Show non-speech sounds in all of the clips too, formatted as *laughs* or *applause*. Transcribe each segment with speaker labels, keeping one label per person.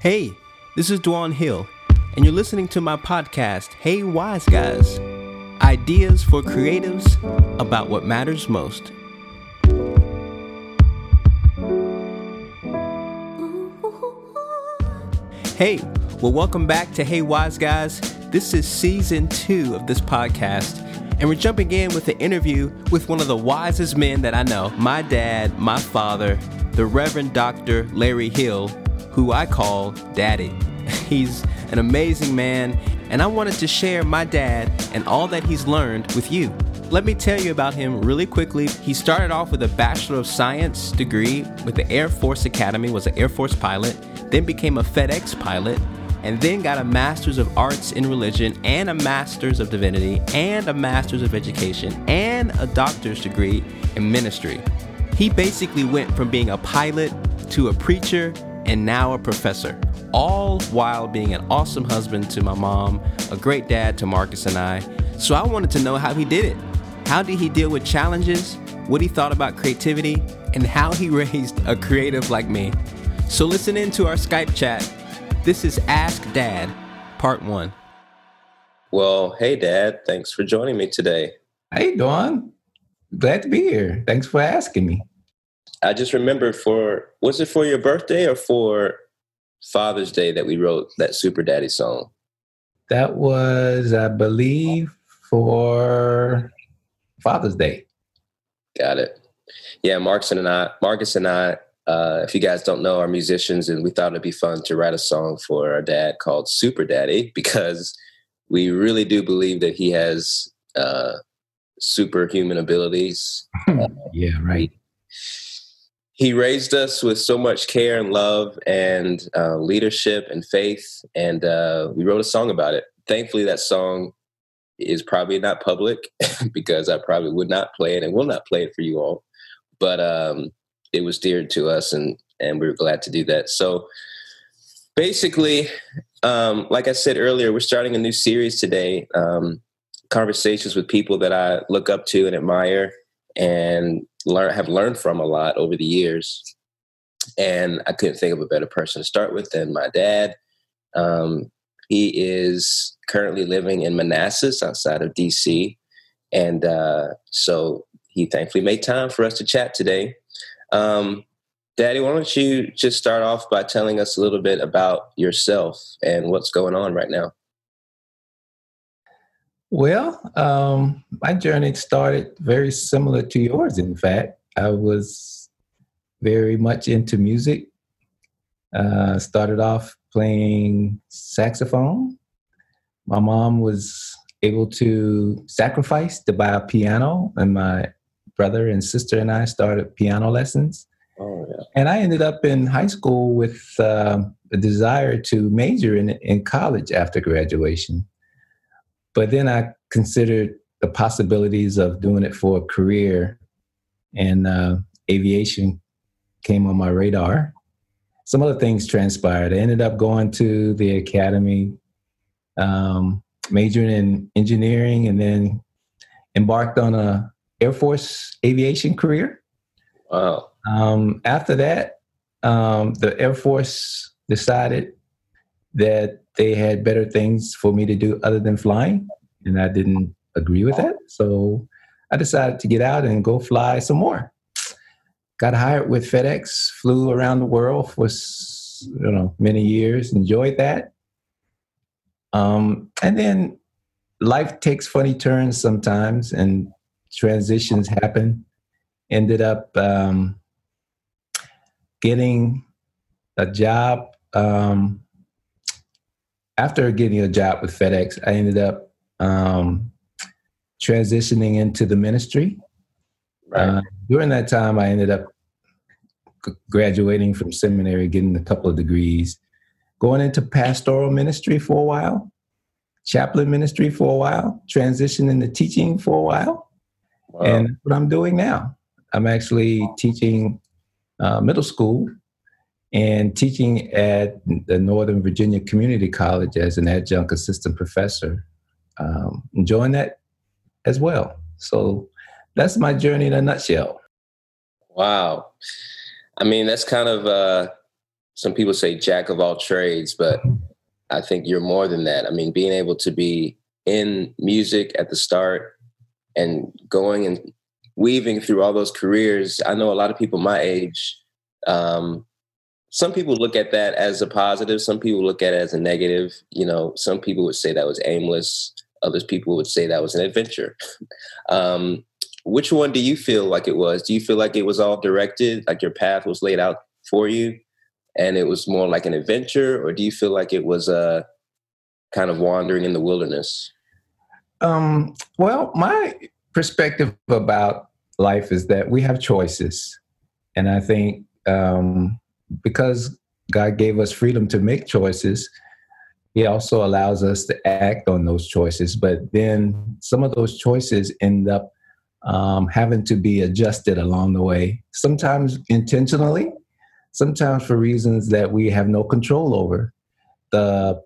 Speaker 1: Hey, this is Dwan Hill, and you're listening to my podcast, Hey Wise Guys Ideas for Creatives about what matters most. Hey, well, welcome back to Hey Wise Guys. This is season two of this podcast, and we're jumping in with an interview with one of the wisest men that I know my dad, my father, the Reverend Dr. Larry Hill, who I call Daddy. *laughs* He's an amazing man, and I wanted to share my dad and all that he's learned with you. Let me tell you about him really quickly. He started off with a Bachelor of Science degree with the Air Force Academy, was an Air Force pilot, then became a FedEx pilot, and then got a Master's of Arts in Religion and a Master's of Divinity and a Master's of Education and a doctor's degree in ministry. He basically went from being a pilot to a preacher and now a professor, all while being an awesome husband to my mom, a great dad to Marcus and I. So I wanted to know how he did it. How did he deal with challenges? What he thought about creativity? And how he *laughs* raised a creative like me. So listen in to our Skype chat. This is Ask Dad, Part 1.
Speaker 2: Well, hey, Dad. Thanks for joining me today.
Speaker 3: Hey, Dawn. Glad to be here. Thanks for asking me.
Speaker 2: I just remember for, was it for your birthday or for Father's Day that we wrote that Super Daddy song?
Speaker 3: That was, I believe, for Father's Day.
Speaker 2: Got it. Yeah, Marcus and I, Marcus and I, uh, if you guys don't know, are musicians, and we thought it'd be fun to write a song for our dad called Super Daddy *laughs* because we really do believe that he has uh, superhuman abilities. *laughs*
Speaker 3: yeah, right.
Speaker 2: He raised us with so much care and love and uh, leadership and faith, and uh, we wrote a song about it. Thankfully, that song is probably not public *laughs* because I probably would not play it and will not play it for you all. But um, it was dear to us, and and we were glad to do that. So basically, um, like I said earlier, we're starting a new series today. Um, conversations with people that I look up to and admire, and learn have learned from a lot over the years. And I couldn't think of a better person to start with than my dad. Um, he is currently living in Manassas outside of DC. And uh, so he thankfully made time for us to chat today. Um, Daddy, why don't you just start off by telling us a little bit about yourself and what's going on right now?
Speaker 3: Well, um, my journey started very similar to yours, in fact. I was very much into music. Uh, started off playing saxophone. My mom was able to sacrifice to buy a piano, and my brother and sister and I started piano lessons.
Speaker 2: Oh, yeah.
Speaker 3: And I ended up in high school with uh, a desire to major in, in college after graduation. But then I considered the possibilities of doing it for a career, and uh, aviation came on my radar. Some other things transpired. I ended up going to the academy, um, majoring in engineering, and then embarked on a Air Force aviation career.
Speaker 2: Wow.
Speaker 3: Um, after that, um, the Air Force decided that they had better things for me to do other than flying, and I didn't agree with that. So I decided to get out and go fly some more. Got hired with FedEx, flew around the world for you know many years, enjoyed that. Um, and then life takes funny turns sometimes, and transitions happen. Ended up um, getting a job. Um, after getting a job with FedEx, I ended up um, transitioning into the ministry.
Speaker 2: Right.
Speaker 3: Uh, during that time, I ended up graduating from seminary, getting a couple of degrees, going into pastoral ministry for a while, chaplain ministry for a while, transitioning to teaching for a while.
Speaker 2: Wow.
Speaker 3: And what I'm doing now. I'm actually teaching uh, middle school and teaching at the Northern Virginia Community College as an adjunct assistant professor. Um, enjoying that as well. So that's my journey in a nutshell.
Speaker 2: Wow. I mean, that's kind of uh, some people say jack of all trades, but I think you're more than that. I mean, being able to be in music at the start and going and weaving through all those careers. I know a lot of people my age. Um, some people look at that as a positive. Some people look at it as a negative. You know, some people would say that was aimless. Others people would say that was an adventure. um, which one do you feel like it was? Do you feel like it was all directed, like your path was laid out for you, and it was more like an adventure, or do you feel like it was a uh, kind of wandering in the wilderness?
Speaker 3: Um, well, my perspective about life is that we have choices, and I think um, because God gave us freedom to make choices, He also allows us to act on those choices. But then some of those choices end up um, having to be adjusted along the way, sometimes intentionally, sometimes for reasons that we have no control over. The,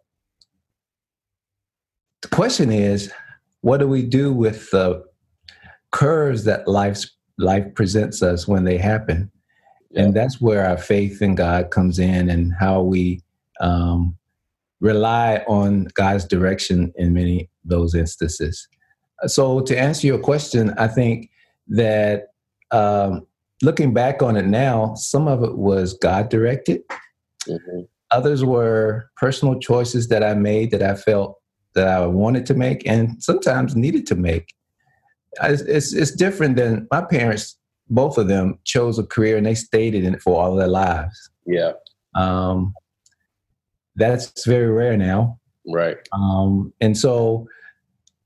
Speaker 3: the question is, what do we do with the curves that life's, life presents us when they happen? And that's where our faith in God comes in and how we um, rely on God's direction in many those instances. So, to answer your question, I think that um, looking back on it now, some of it was God directed. Mm-hmm. Others were personal choices that I made that I felt that I wanted to make and sometimes needed to make. It's, it's, it's different than my parents, both of them chose a career and they stayed in it for all their lives.
Speaker 2: Yeah.
Speaker 3: Um, that's very rare now.
Speaker 2: Right.
Speaker 3: Um, and so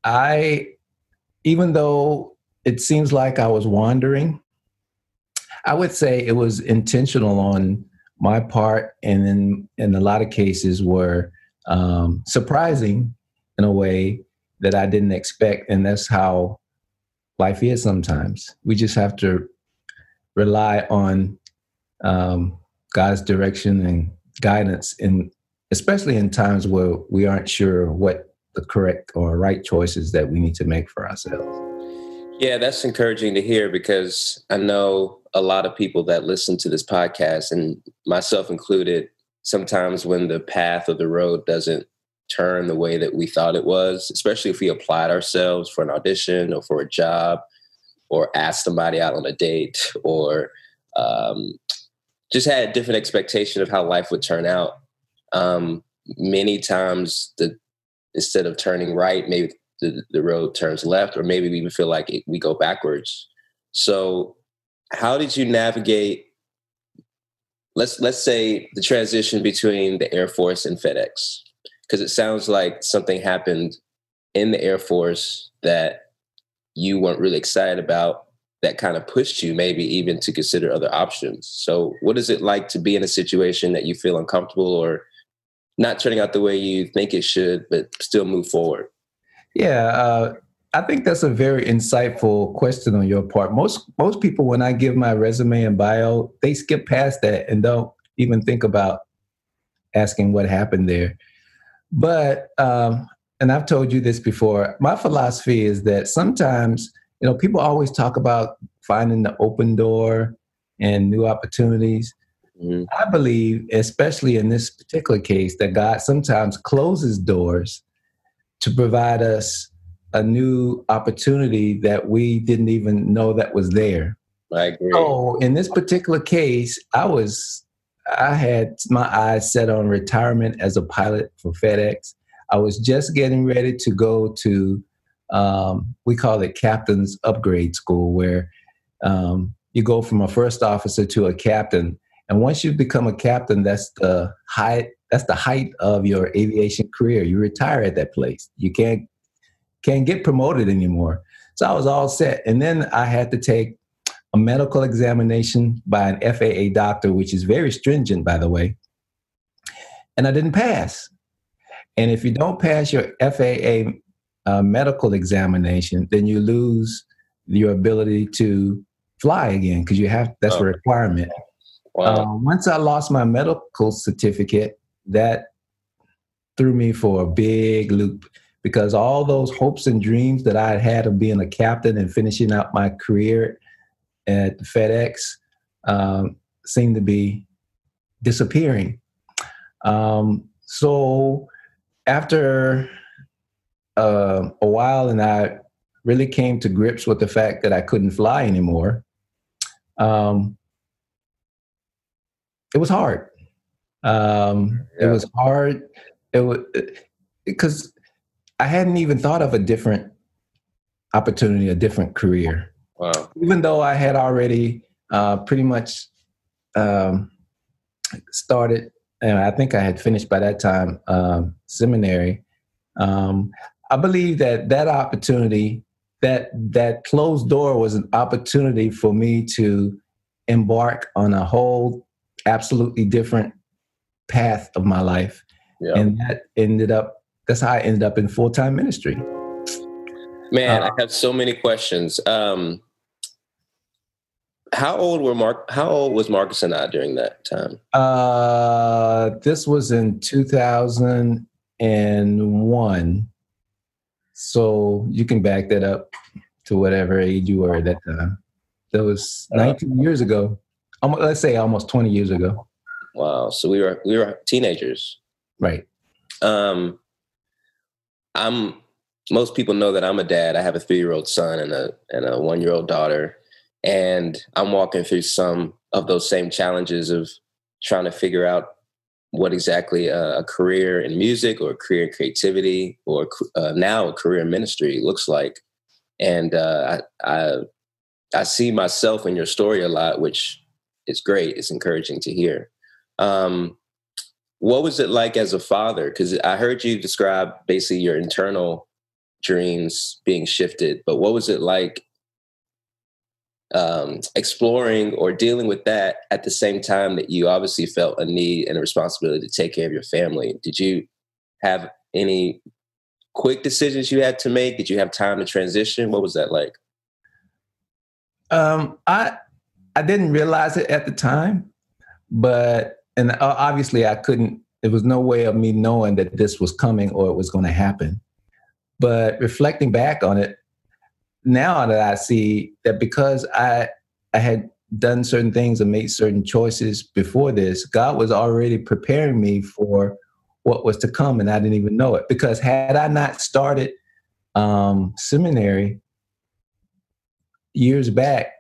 Speaker 3: I even though it seems like I was wandering, I would say it was intentional on my part, and in in a lot of cases were um, surprising in a way that I didn't expect, and that's how life is. Sometimes we just have to rely on um, God's direction and guidance, and especially in times where we aren't sure what the correct or right choices that we need to make for ourselves.
Speaker 2: Yeah, that's encouraging to hear because I know a lot of people that listen to this podcast, and myself included, sometimes when the path of the road doesn't turn the way that we thought it was, especially if we applied ourselves for an audition or for a job or asked somebody out on a date or um, just had a different expectation of how life would turn out. Um, many times the instead of turning right, maybe the, the road turns left, or maybe we even feel like it, we go backwards. So, how did you navigate? Let's let's say the transition between the Air Force and FedEx, because it sounds like something happened in the Air Force that you weren't really excited about that kind of pushed you maybe even to consider other options. So, what is it like to be in a situation that you feel uncomfortable or not turning out the way you think it should, but still move forward?
Speaker 3: Yeah, uh, I think that's a very insightful question on your part. Most most people, when I give my resume and bio, they skip past that and don't even think about asking what happened there. But um, and I've told you this before. My philosophy is that sometimes you know people always talk about finding the open door and new opportunities. Mm-hmm. I believe, especially in this particular case, that God sometimes closes doors to provide us a new opportunity that we didn't even know that was there.
Speaker 2: I agree.
Speaker 3: So in this particular case, I was I had my eyes set on retirement as a pilot for FedEx. I was just getting ready to go to um, we call it captain's upgrade school, where um, you go from a first officer to a captain and once you become a captain, that's the height. That's the height of your aviation career. You retire at that place. You can't can't get promoted anymore. So I was all set, and then I had to take a medical examination by an FAA doctor, which is very stringent, by the way. And I didn't pass. And if you don't pass your FAA uh, medical examination, then you lose your ability to fly again because you have that's oh. a requirement. Wow. Uh, once I lost my medical certificate, that threw me for a big loop because all those hopes and dreams that I had had of being a captain and finishing out my career at FedEx um, seemed to be disappearing. Um, so after uh, a while, and I really came to grips with the fact that I couldn't fly anymore. Um, it was hard. Um, yeah. It was hard. It was because I hadn't even thought of a different opportunity, a different career.
Speaker 2: Wow.
Speaker 3: Even though I had already uh, pretty much um, started, and I think I had finished by that time um, seminary. Um, I believe that that opportunity, that that closed door, was an opportunity for me to embark on a whole absolutely different path of my life, yeah. and that ended up. That's how I ended up in full time ministry.
Speaker 2: Man, uh, I have so many questions. Um, how old were Mark? How old was Marcus and I during that time?
Speaker 3: Uh, this was in two thousand and one. So you can back that up to whatever age you were at that time. That was uh-huh. 19 years ago. let's say almost 20 years ago.
Speaker 2: Wow. So we were we were teenagers.
Speaker 3: Right.
Speaker 2: Um I'm most people know that I'm a dad. I have a three year old son and a and a one year old daughter. And I'm walking through some of those same challenges of trying to figure out what exactly a, a career in music or a career in creativity or uh, now a career in ministry looks like. And uh, I, I, I see myself in your story a lot, which is great. It's encouraging to hear. Um, what was it like as a father? Because I heard you describe basically your internal dreams being shifted, but what was it like um, exploring or dealing with that at the same time that you obviously felt a need and a responsibility to take care of your family? Did you have any quick decisions you had to make? Did you have time to transition? What was that like?
Speaker 3: Um, I I didn't realize it at the time, but and obviously I couldn't. There was no way of me knowing that this was coming or it was going to happen. But reflecting back on it, now that I see that because I I had done certain things and made certain choices before this, God was already preparing me for what was to come, and I didn't even know it. Because had I not started um, seminary years back,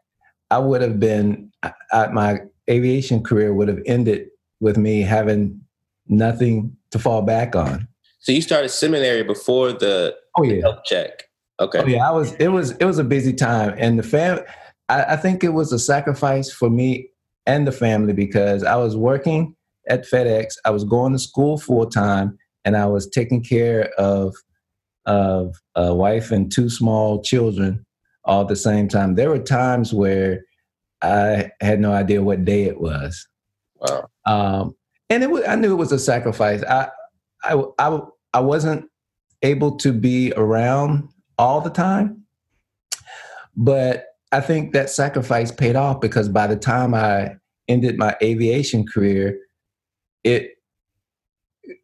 Speaker 3: I would have been I, my aviation career would have ended with me having nothing to fall back on.
Speaker 2: So you started seminary before the,
Speaker 3: oh, yeah.
Speaker 2: health check. Okay.
Speaker 3: Oh, yeah, I was. It was. It was a busy time, and the fam. I, I think it was a sacrifice for me and the family because I was working at FedEx. I was going to school full time, and I was taking care of of a wife and two small children all at the same time. There were times where I had no idea what day it was.
Speaker 2: Wow.
Speaker 3: Um, and it was, I knew it was a sacrifice. I, I, I, I wasn't able to be around all the time. But I think that sacrifice paid off because by the time I ended my aviation career, it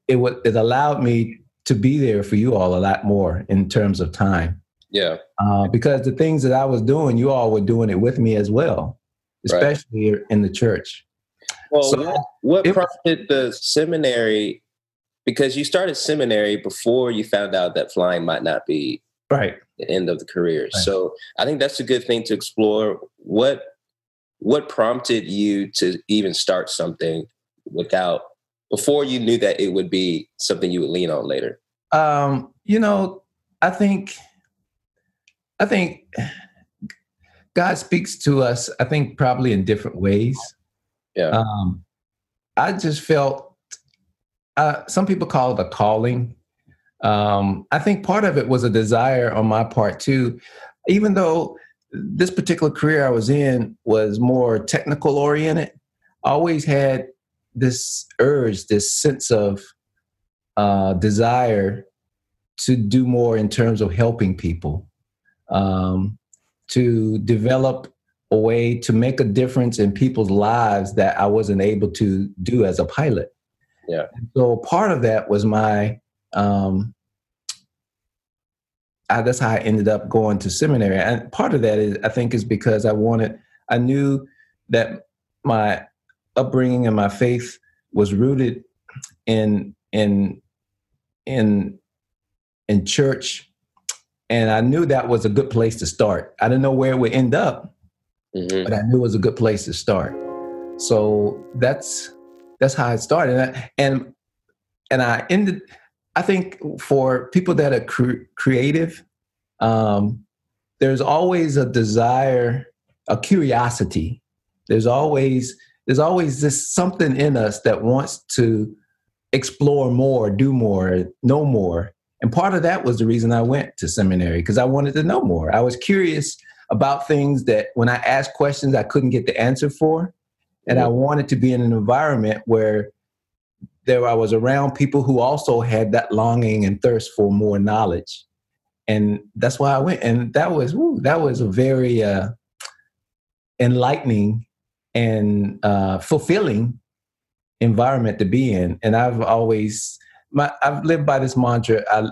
Speaker 3: it it allowed me to be there for you all a lot more in terms of time.
Speaker 2: Yeah.
Speaker 3: Uh, because the things that I was doing, you all were doing it with me as well, especially right. in the church.
Speaker 2: Well, so what, what prompted the seminary? Because you started seminary before you found out that flying might not be
Speaker 3: right.
Speaker 2: the end of the career. Right. so i think that's a good thing to explore. What what prompted you to even start something without before you knew that it would be something you would lean on later?
Speaker 3: Um you know i think i think god speaks to us i think probably in different ways.
Speaker 2: Yeah.
Speaker 3: Um i just felt uh, some people call it a calling um, I think part of it was a desire on my part too, even though this particular career I was in was more technical oriented. I always had this urge, this sense of uh, desire to do more in terms of helping people, um, to develop a way to make a difference in people's lives that I wasn't able to do as a pilot.
Speaker 2: Yeah.
Speaker 3: so part of that was my um, I, that's how I ended up going to seminary. And part of that is, I think, is because I wanted, I knew that my upbringing and my faith was rooted in in in in church and I knew that was a good place to start. I didn't know where it would end up, mm-hmm. but I knew it was a good place to start. So that's that's how it started, and I, and, and I ended. I think for people that are cre- creative, um, there's always a desire, a curiosity. There's always there's always this something in us that wants to explore more, do more, know more. And part of that was the reason I went to seminary because I wanted to know more. I was curious about things that when I asked questions, I couldn't get the answer for. And I wanted to be in an environment where there I was around people who also had that longing and thirst for more knowledge. And that's why I went. And that was woo, that was a very uh, enlightening and uh, fulfilling environment to be in. And I've always my I've lived by this mantra. I,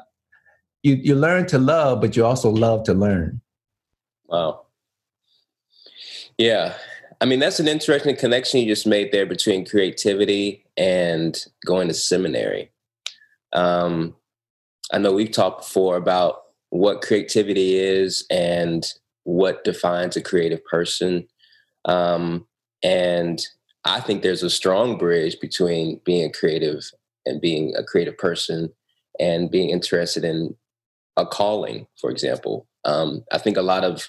Speaker 3: you you learn to love, but you also love to learn.
Speaker 2: Wow. Yeah. I mean, that's an interesting connection you just made there between creativity and going to seminary. Um, I know we've talked before about what creativity is and what defines a creative person. Um, and I think there's a strong bridge between being creative and being a creative person and being interested in a calling, for example. Um, I think a lot of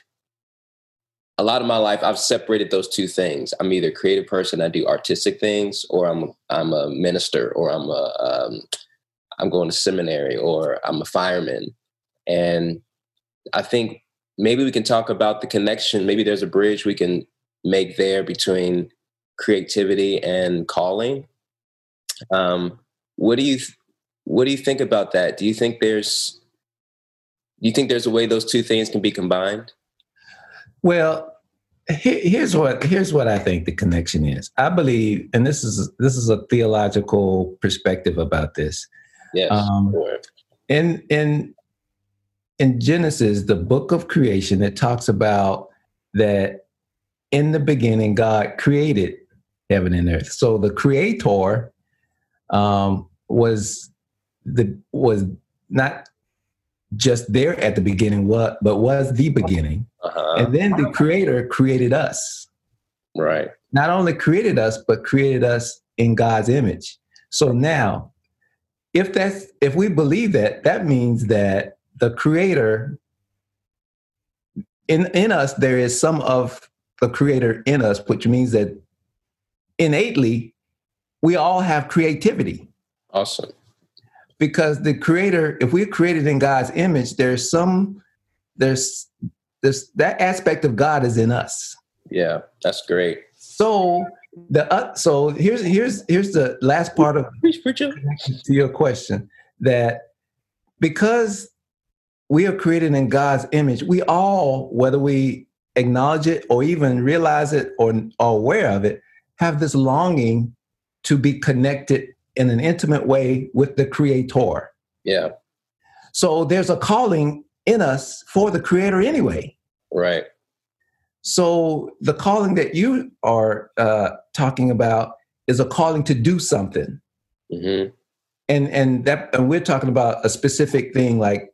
Speaker 2: a lot of my life I've separated those two things. I'm either a creative person, I do artistic things, or I'm I'm a minister, or I'm a um, I'm going to seminary, or I'm a fireman. And I think maybe we can talk about the connection. Maybe there's a bridge we can make there between creativity and calling. Um, what do you what do you think about that? Do you think there's do you think there's a way those two things can be combined?
Speaker 3: Well, here's what here's what I think the connection is. I believe, and this is this is a theological perspective about this.
Speaker 2: Yes. Um.
Speaker 3: In in in Genesis, the book of creation, it talks about that in the beginning God created heaven and earth. So the creator um, was the was not just there at the beginning, what but was the beginning, uh-huh. and then the Creator created us.
Speaker 2: Right.
Speaker 3: Not only created us, but created us in God's image. So now, if that's if we believe that, that means that the Creator in in us there is some of the Creator in us, which means that innately we all have creativity.
Speaker 2: Awesome.
Speaker 3: Because the creator, if we're created in God's image, there's some, there's, there's that aspect of God is in us.
Speaker 2: Yeah, that's great.
Speaker 3: So the uh, so here's here's here's the last part of to your question that because we are created in God's image, we all, whether we acknowledge it or even realize it or are aware of it, have this longing to be connected in an intimate way with the creator.
Speaker 2: Yeah.
Speaker 3: So there's a calling in us for the creator anyway.
Speaker 2: Right.
Speaker 3: So the calling that you are uh, talking about is a calling to do something. Mm-hmm. And and that and we're talking about a specific thing like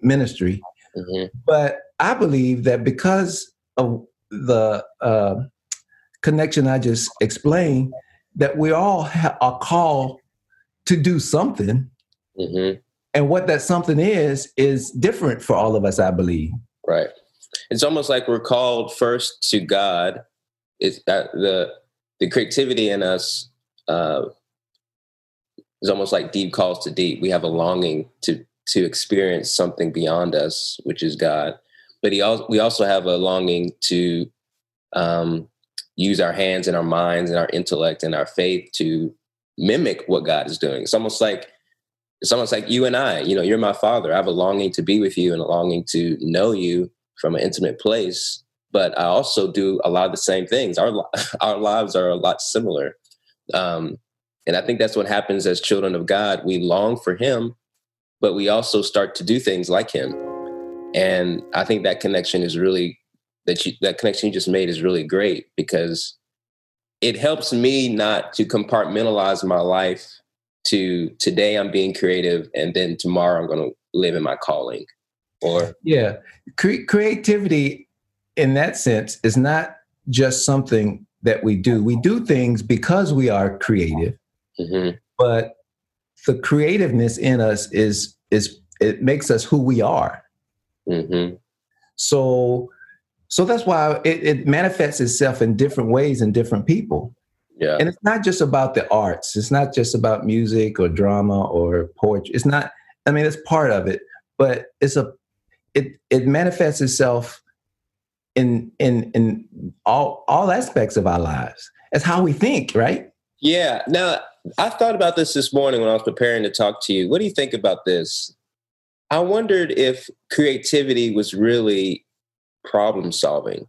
Speaker 3: ministry. Mm-hmm. But I believe that because of the uh, connection I just explained, that we all ha- are called to do something. Mm-hmm. And what that something is, is different for all of us, I believe.
Speaker 2: Right. It's almost like we're called first to God. It's that the the creativity in us uh, is almost like deep calls to deep. We have a longing to to experience something beyond us, which is God. But he also we also have a longing to um, use our hands and our minds and our intellect and our faith to mimic what God is doing. It's almost like it's almost like you and I, you know, you're my father. I have a longing to be with you and a longing to know you from an intimate place. But I also do a lot of the same things. Our *laughs* our lives are a lot similar, um, and I think that's what happens as children of God. We long for Him, but we also start to do things like Him. And I think that connection is really that you, that connection you just made is really great because it helps me not to compartmentalize my life to today I'm being creative and then tomorrow I'm going to live in my calling. Or
Speaker 3: yeah, Cre- creativity in that sense is not just something that we do. We do things because we are creative, mm-hmm. but the creativeness in us is is it makes us who we are. Mm-hmm. So so that's why it, it manifests itself in different ways in different people.
Speaker 2: Yeah.
Speaker 3: And it's not just about the arts. It's not just about music or drama or poetry. It's not, I mean, it's part of it, but it's a it it manifests itself in in in all all aspects of our lives. It's how we think, right?
Speaker 2: Yeah. Now I thought about this this morning when I was preparing to talk to you. What do you think about this? I wondered if creativity was really problem solving.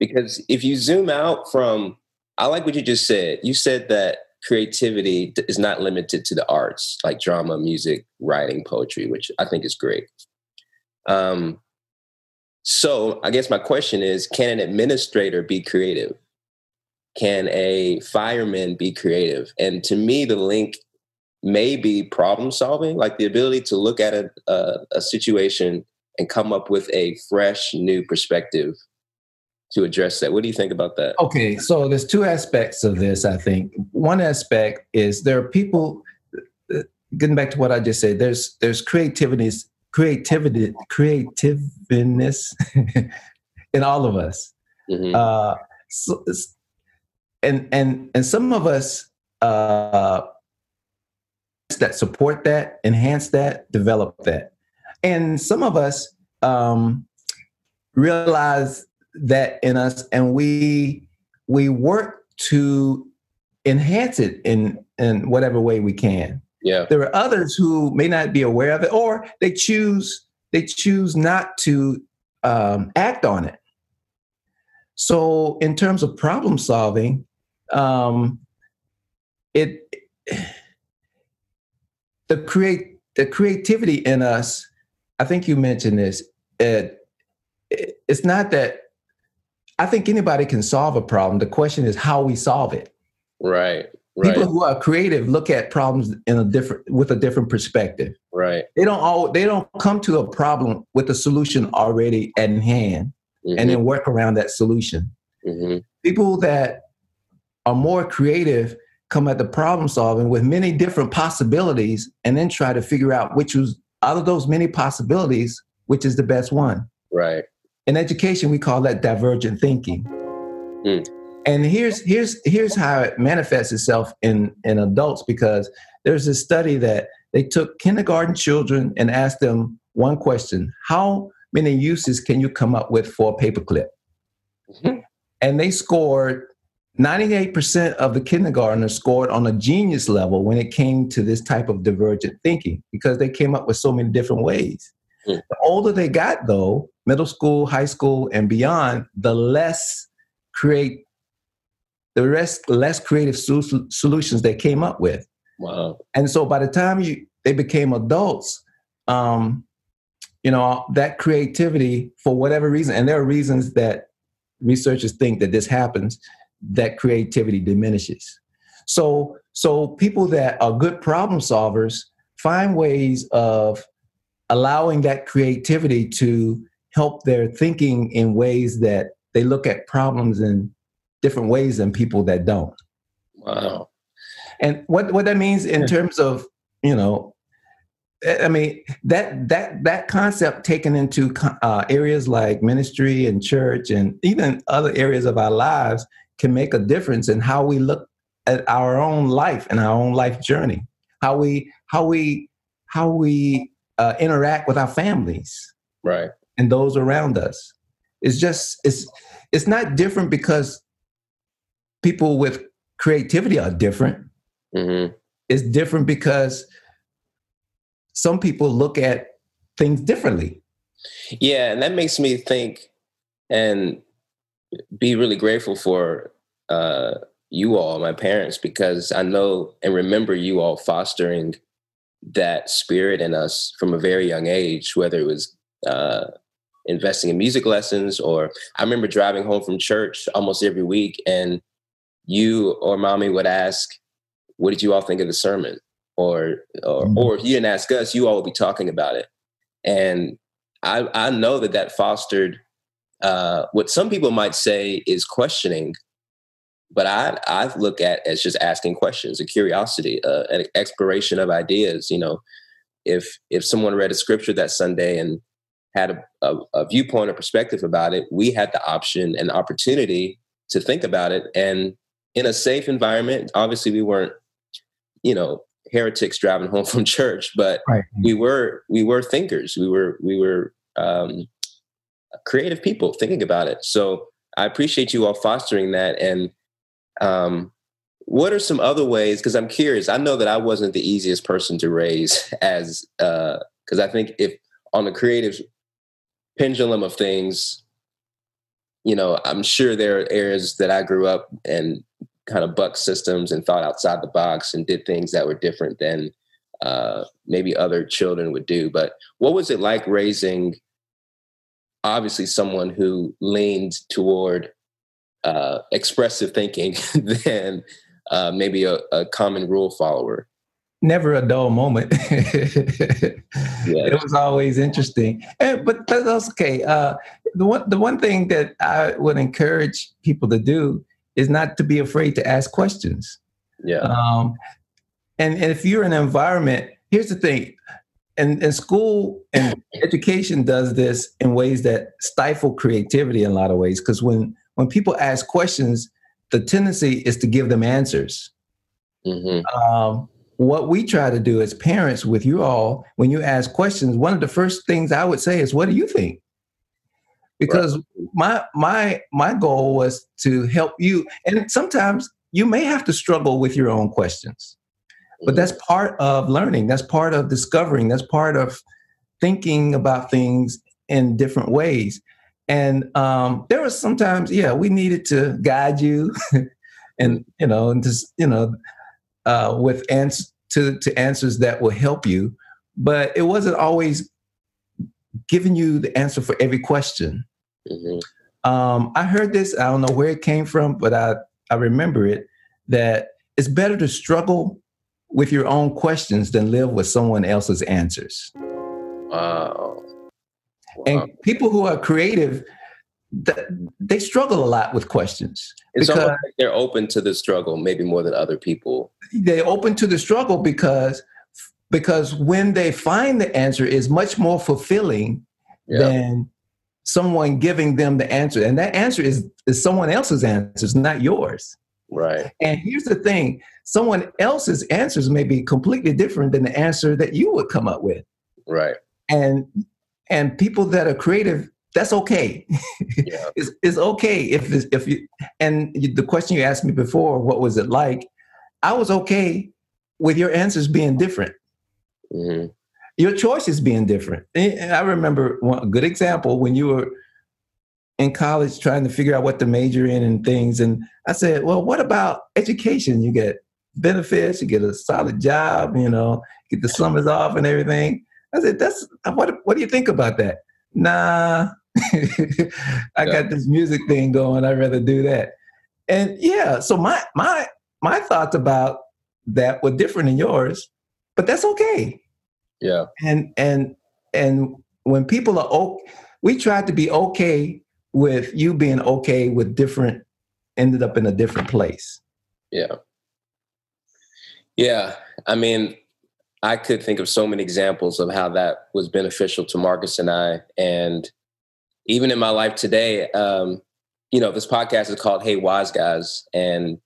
Speaker 2: Because if you zoom out from, I like what you just said. You said that creativity is not limited to the arts like drama, music, writing, poetry, which I think is great. Um, so I guess my question is can an administrator be creative? Can a fireman be creative? And to me, the link may be problem solving, like the ability to look at a, a, a situation and come up with a fresh new perspective to address that. What do you think about that?
Speaker 3: Okay, so there's two aspects of this, I think. One aspect is there are people getting back to what I just said, there's there's creativity creativity creativeness *laughs* in all of us. Mm-hmm. Uh, so, and and and some of us uh, that support that, enhance that, develop that. And some of us um, realize that in us, and we we work to enhance it in in whatever way we can.
Speaker 2: Yeah.
Speaker 3: There are others who may not be aware of it, or they choose they choose not to um, act on it. So, in terms of problem solving, um, it the create the creativity in us I think you mentioned this. It, it's not that I think anybody can solve a problem. The question is how we solve it.
Speaker 2: Right. Right.
Speaker 3: People who are creative look at problems in a different with a different perspective.
Speaker 2: Right.
Speaker 3: They don't all they don't come to a problem with a solution already at hand mm-hmm. and then work around that solution. Mm-hmm. People that are more creative come at the problem solving with many different possibilities and then try to figure out which was out of those many possibilities, which is the best one?
Speaker 2: Right.
Speaker 3: In education, we call that divergent thinking. Mm. And here's here's here's how it manifests itself in in adults because there's a study that they took kindergarten children and asked them one question: How many uses can you come up with for a paperclip? Mm-hmm. And they scored 98% of the kindergartners scored on a genius level when it came to this type of divergent thinking because they came up with so many different ways. Mm. The older they got, though, middle school, high school, and beyond, the less create the rest less creative solutions they came up with.
Speaker 2: Wow!
Speaker 3: And so by the time you they became adults, um, you know that creativity for whatever reason, and there are reasons that researchers think that this happens that creativity diminishes. So, so people that are good problem solvers find ways of allowing that creativity to help their thinking in ways that they look at problems in different ways than people that don't.
Speaker 2: Wow.
Speaker 3: And what, what that means in terms of, you know, I mean that that that concept taken into uh, areas like ministry and church and even other areas of our lives can make a difference in how we look at our own life and our own life journey. How we how we how we uh, interact with our families.
Speaker 2: Right.
Speaker 3: And those around us. It's just it's it's not different because people with creativity are different. Mm-hmm. it's different because some people look at things differently.
Speaker 2: Yeah and that makes me think and be really grateful for uh, you all, my parents, because I know and remember you all fostering that spirit in us from a very young age, whether it was uh, investing in music lessons or I remember driving home from church almost every week and you or mommy would ask, "What did you all think of the sermon?" Or, or, mm-hmm. or if you didn't ask us, you all would be talking about it. And I, I know that that fostered uh, what some people might say is questioning, but I I look at as just asking questions, a curiosity, uh, an exploration of ideas. You know, if if someone read a scripture that Sunday and had a, a, a viewpoint or perspective about it, we had the option and opportunity to think about it, and in a safe environment. Obviously, we weren't, you know, heretics driving home from *laughs* church, but right. we were we were thinkers. We were we were um, creative people thinking about it. So I appreciate you all fostering that. And um, what are some other ways? Because I'm curious. I know that I wasn't the easiest person to raise *laughs* as because uh, I think if on the creative pendulum of things, you know, I'm sure there are areas that I grew up and kind of buck systems and thought outside the box and did things that were different than uh, maybe other children would do. But what was it like raising obviously someone who leaned toward uh, expressive thinking *laughs* than uh, maybe a, a, common rule follower.
Speaker 3: Never a dull moment. *laughs* It was always interesting, and, but that's okay. Uh, the one the one thing that I would encourage people to do is not to be afraid to ask questions.
Speaker 2: Yeah. Um,
Speaker 3: and, and if you're in an environment, here's the thing: and, and school and education does this in ways that stifle creativity in a lot of ways. Because when when people ask questions the tendency is to give them answers. Mm-hmm. um, what we try to do as parents with you all when you ask questions one of the first things i would say is what do you think? Because right. my my my goal was to help you. And sometimes you may have to struggle with your own questions but that's part of learning. That's part of discovering. That's part of thinking about things in different ways. And um, there was sometimes, yeah, we needed to guide you, *laughs* and you know, and just you know, uh, with answers to to answers that will help you. But it wasn't always giving you the answer for every question. Mm-hmm. Um, I heard this. I don't know where it came from, but I I remember it that it's better to struggle with your own questions than live with someone else's answers. Wow. wow. And people who are creative, they struggle a lot with questions.
Speaker 2: It's because like they're open to the struggle, maybe more than other people.
Speaker 3: They're open to the struggle because because when they find the answer is much more fulfilling yeah. than someone giving them the answer. And that answer is, is someone else's answer, it's not yours.
Speaker 2: Right.
Speaker 3: And here's the thing someone else's answers may be completely different than the answer that you would come up with.
Speaker 2: Right.
Speaker 3: And and people that are creative, that's okay. Yeah. *laughs* it's, it's okay if if you and the question you asked me before, what was it like? I was okay with your answers being different. Mm-hmm. Your choices being different. And I remember one good example when you were in college trying to figure out what to major in and things. And I said, well, what about education? You get benefits, you get a solid job, you know, get the summers off and everything. I said, that's what what do you think about that? Nah, *laughs* I got this music thing going. I'd rather do that. And yeah, so my my my thoughts about that were different than yours, but that's okay.
Speaker 2: Yeah.
Speaker 3: And and and when people are okay, we tried to be okay with you being okay with different ended up in a different place.
Speaker 2: Yeah. Yeah. I mean, I could think of so many examples of how that was beneficial to Marcus and I. And even in my life today, um, you know, this podcast is called Hey Wise Guys. And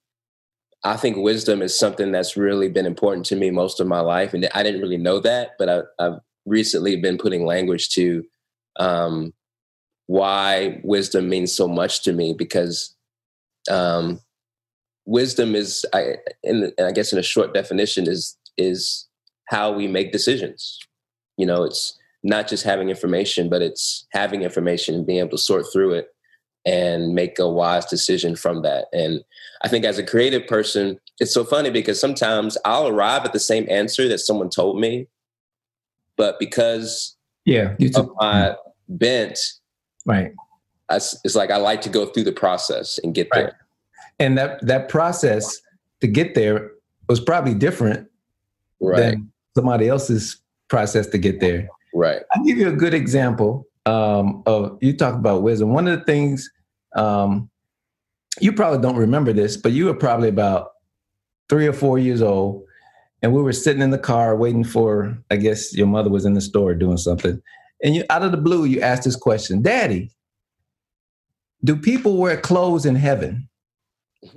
Speaker 2: I think wisdom is something that's really been important to me most of my life. And I didn't really know that, but I, have recently been putting language to um, why wisdom means so much to me because um, wisdom is, I, in, I guess, in a short definition, is is how we make decisions. You know, it's not just having information, but it's having information and being able to sort through it and make a wise decision from that. And I think as a creative person, it's so funny because sometimes I'll arrive at the same answer that someone told me, but because
Speaker 3: yeah,
Speaker 2: of my bent,
Speaker 3: Right.
Speaker 2: it's like I like to go through the process and get right. there.
Speaker 3: and that that process to get there was probably different
Speaker 4: Right.
Speaker 3: than somebody else's process to get there.
Speaker 4: right.
Speaker 3: I'll give you a good example um, of you talk about wisdom. One of the things um, you probably don't remember this, but you were probably about three or four years old, and we were sitting in the car waiting for. I guess your mother was in the store doing something, and you out of the blue you asked this question, "Daddy, do people wear clothes in heaven?" *laughs*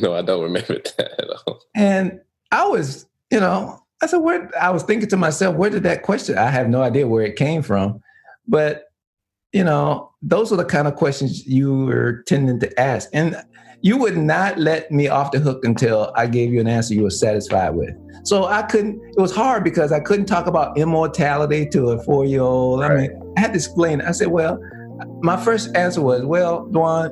Speaker 4: No, I don't remember *laughs* that at all.
Speaker 3: And I was, you know, I said, where I was thinking to myself, where did that question? I have no idea where it came from. But, you know, those are the kind of questions you were tending to ask. And you would not let me off the hook until I gave you an answer you were satisfied with. So I couldn't, it was hard because I couldn't talk about immortality to a four year old. I mean, I had to explain. I said, well, my first answer was, well, Dwan,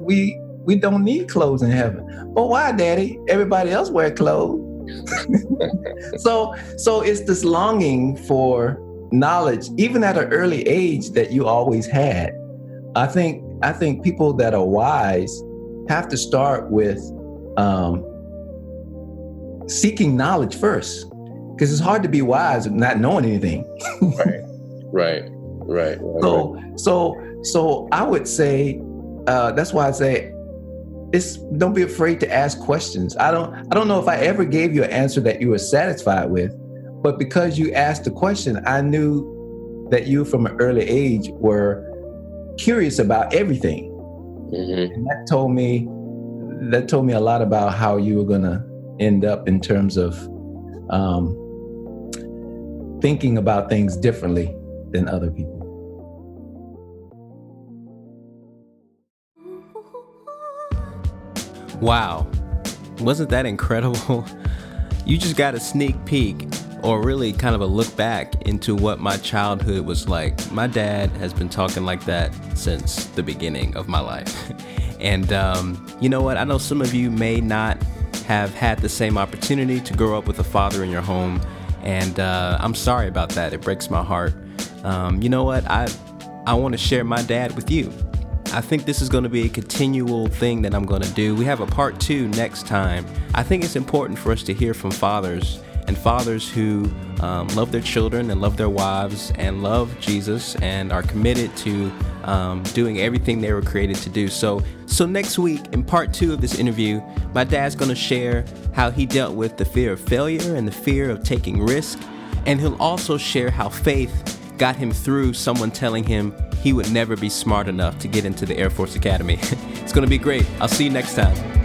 Speaker 3: we we don't need clothes in heaven. But why, Daddy? Everybody else wear clothes. *laughs* so so it's this longing for knowledge, even at an early age, that you always had. I think I think people that are wise have to start with um, seeking knowledge first, because it's hard to be wise not knowing anything. *laughs*
Speaker 4: Right. Right. Right. right.
Speaker 3: So so so I would say uh, that's why I say it's don't be afraid to ask questions. I don't I don't know if I ever gave you an answer that you were satisfied with, but because you asked the question, I knew that you from an early age were curious about everything.
Speaker 4: Mhm.
Speaker 3: And that told me that told me a lot about how you were gonna end up in terms of um, thinking about things differently than other people.
Speaker 2: Wow. Wasn't that incredible? *laughs* You just got a sneak peek, or really kind of a look back into what my childhood was like. My dad has been talking like that since the beginning of my life. *laughs* and um, you know what? I know some of you may not have had the same opportunity to grow up with a father in your home. And uh, I'm sorry about that. It breaks my heart. Um, you know what? I, I want to share my dad with you. I think this is going to be a continual thing that I'm going to do. We have a part two next time. I think it's important for us to hear from fathers and fathers who um, love their children and love their wives and love Jesus and are committed to um, doing everything they were created to do. So, so next week in part two of this interview, my dad's going to share how he dealt with the fear of failure and the fear of taking risk, and he'll also share how faith got him through someone telling him he would never be smart enough to get into the Air Force Academy. *laughs* it's going to be great. I'll see you next time.